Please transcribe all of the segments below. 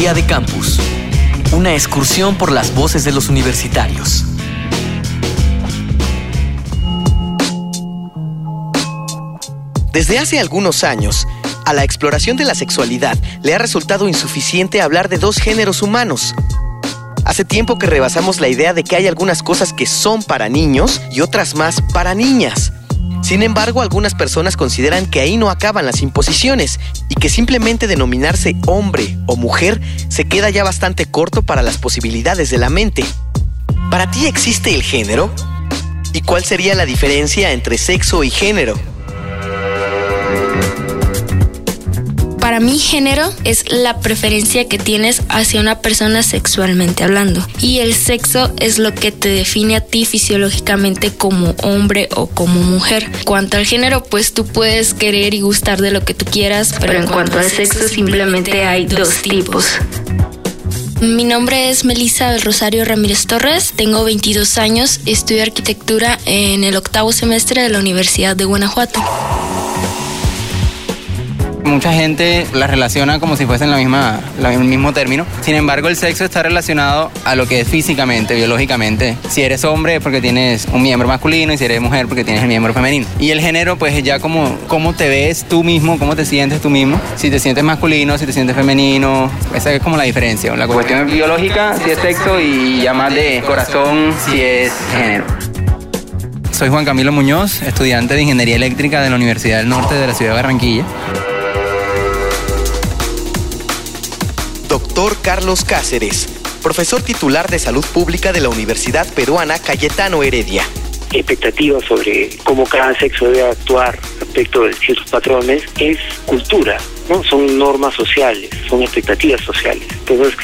Día de Campus. Una excursión por las voces de los universitarios. Desde hace algunos años, a la exploración de la sexualidad le ha resultado insuficiente hablar de dos géneros humanos. Hace tiempo que rebasamos la idea de que hay algunas cosas que son para niños y otras más para niñas. Sin embargo, algunas personas consideran que ahí no acaban las imposiciones y que simplemente denominarse hombre o mujer se queda ya bastante corto para las posibilidades de la mente. ¿Para ti existe el género? ¿Y cuál sería la diferencia entre sexo y género? Mí, género es la preferencia que tienes hacia una persona sexualmente hablando. Y el sexo es lo que te define a ti fisiológicamente como hombre o como mujer. Cuanto al género, pues tú puedes querer y gustar de lo que tú quieras, pero, en cuanto al sexo, simplemente hay dos tipos. Mi nombre es Melissa Rosario Ramírez Torres, tengo 22 años, estudio arquitectura en el octavo semestre de la Universidad de Guanajuato. Mucha gente la relaciona como si fuesen la misma, el mismo término. Sin embargo, el sexo está relacionado a lo que es físicamente, biológicamente. Si eres hombre es porque tienes un miembro masculino y si eres mujer porque tienes el miembro femenino. Y el género pues es ya como cómo te ves tú mismo, cómo te sientes tú mismo. Si te sientes masculino, si te sientes femenino. Esa es como la diferencia. La cuestión biológica si es sexo y ya más de corazón si es género. Soy Juan Camilo Muñoz, estudiante de Ingeniería Eléctrica de la Universidad del Norte de la ciudad de Barranquilla. Doctor Carlos Cáceres, profesor titular de Salud Pública de la Universidad Peruana Cayetano Heredia. Expectativas sobre cómo cada sexo debe actuar respecto de ciertos patrones es cultura, ¿no? Son normas sociales, son expectativas sociales. Entonces,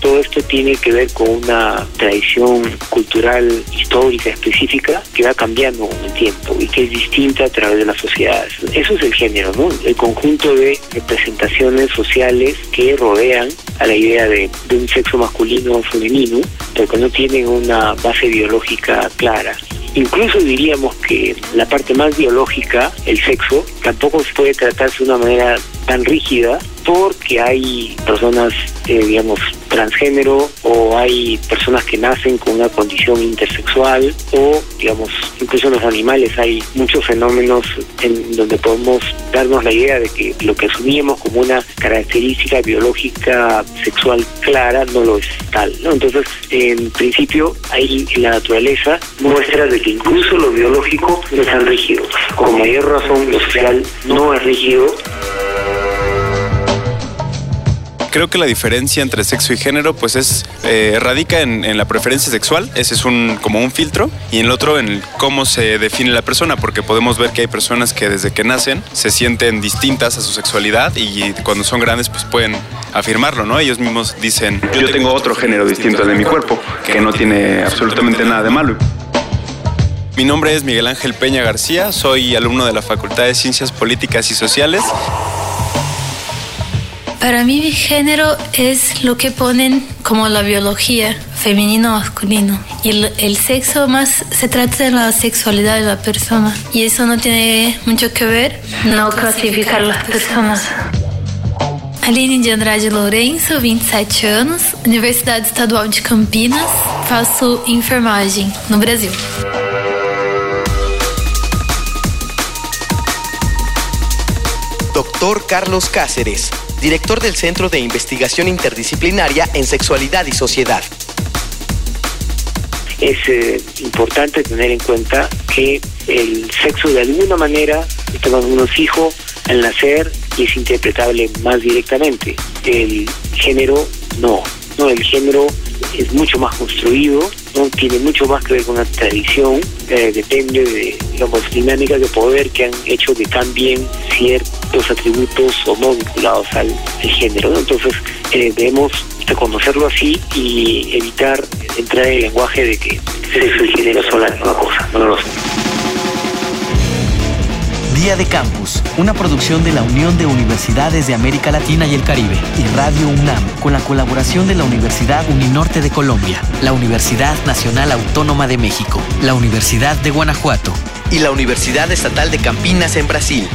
todo esto tiene que ver con una tradición cultural histórica específica que va cambiando con el tiempo y que es distinta a través de las sociedades. Eso es el género, ¿no? El conjunto de representaciones sociales que rodean a la idea de, de un sexo masculino o femenino, pero que no tienen una base biológica clara. Incluso diríamos que la parte más biológica, el sexo, tampoco puede tratarse de una manera tan rígida porque hay personas, eh, digamos, transgénero o hay personas que nacen con una condición intersexual o, digamos, incluso en los animales hay muchos fenómenos en donde podemos darnos la idea de que lo que asumíamos como una característica biológica sexual clara no lo es tal, ¿no? Entonces, en principio, ahí la naturaleza muestra de que incluso lo biológico no es tan rígido. Con mayor razón, lo social no es rígido creo que la diferencia entre sexo y género pues es eh, radica en, la preferencia sexual, ese es un como un filtro y en el otro en cómo se define la persona, porque podemos ver que hay personas que desde que nacen se sienten distintas a su sexualidad y cuando son grandes pues pueden afirmarlo, ¿no? Ellos mismos dicen, yo tengo otro género distinto de mi cuerpo, que no tiene absolutamente nada de malo. Mi nombre es Miguel Ángel Peña García, soy alumno de la Facultad de Ciencias Políticas y Sociales para mí género es lo que ponen como la biología, femenino masculino. Y el, sexo más se trata de la sexualidad de la persona. Y eso no tiene mucho que ver, no clasificar las personas. Aline de Andrade Lourenço, 27 anos, Universidade Estadual de Campinas, faço enfermagem no Brasil. Doctor Carlos Cáceres, director del Centro de Investigación Interdisciplinaria en Sexualidad y Sociedad. Es eh, importante tener en cuenta que el sexo de alguna manera toma uno fijo al nacer y es interpretable más directamente. El género no, no, el género es mucho más construido, no tiene mucho más que ver con la tradición, eh, depende de digamos, dinámicas de poder que han hecho que cambien ciertos atributos o no vinculados al, género. Entonces eh, debemos reconocerlo así y evitar entrar en el lenguaje de que sexo y género son la misma cosa, no lo son. Día de Campus, una producción de la Unión de Universidades de América Latina y el Caribe y Radio UNAM, con la colaboración de la Universidad Uninorte de Colombia, la Universidad Nacional Autónoma de México, la Universidad de Guanajuato y la Universidad Estatal de Campinas en Brasil.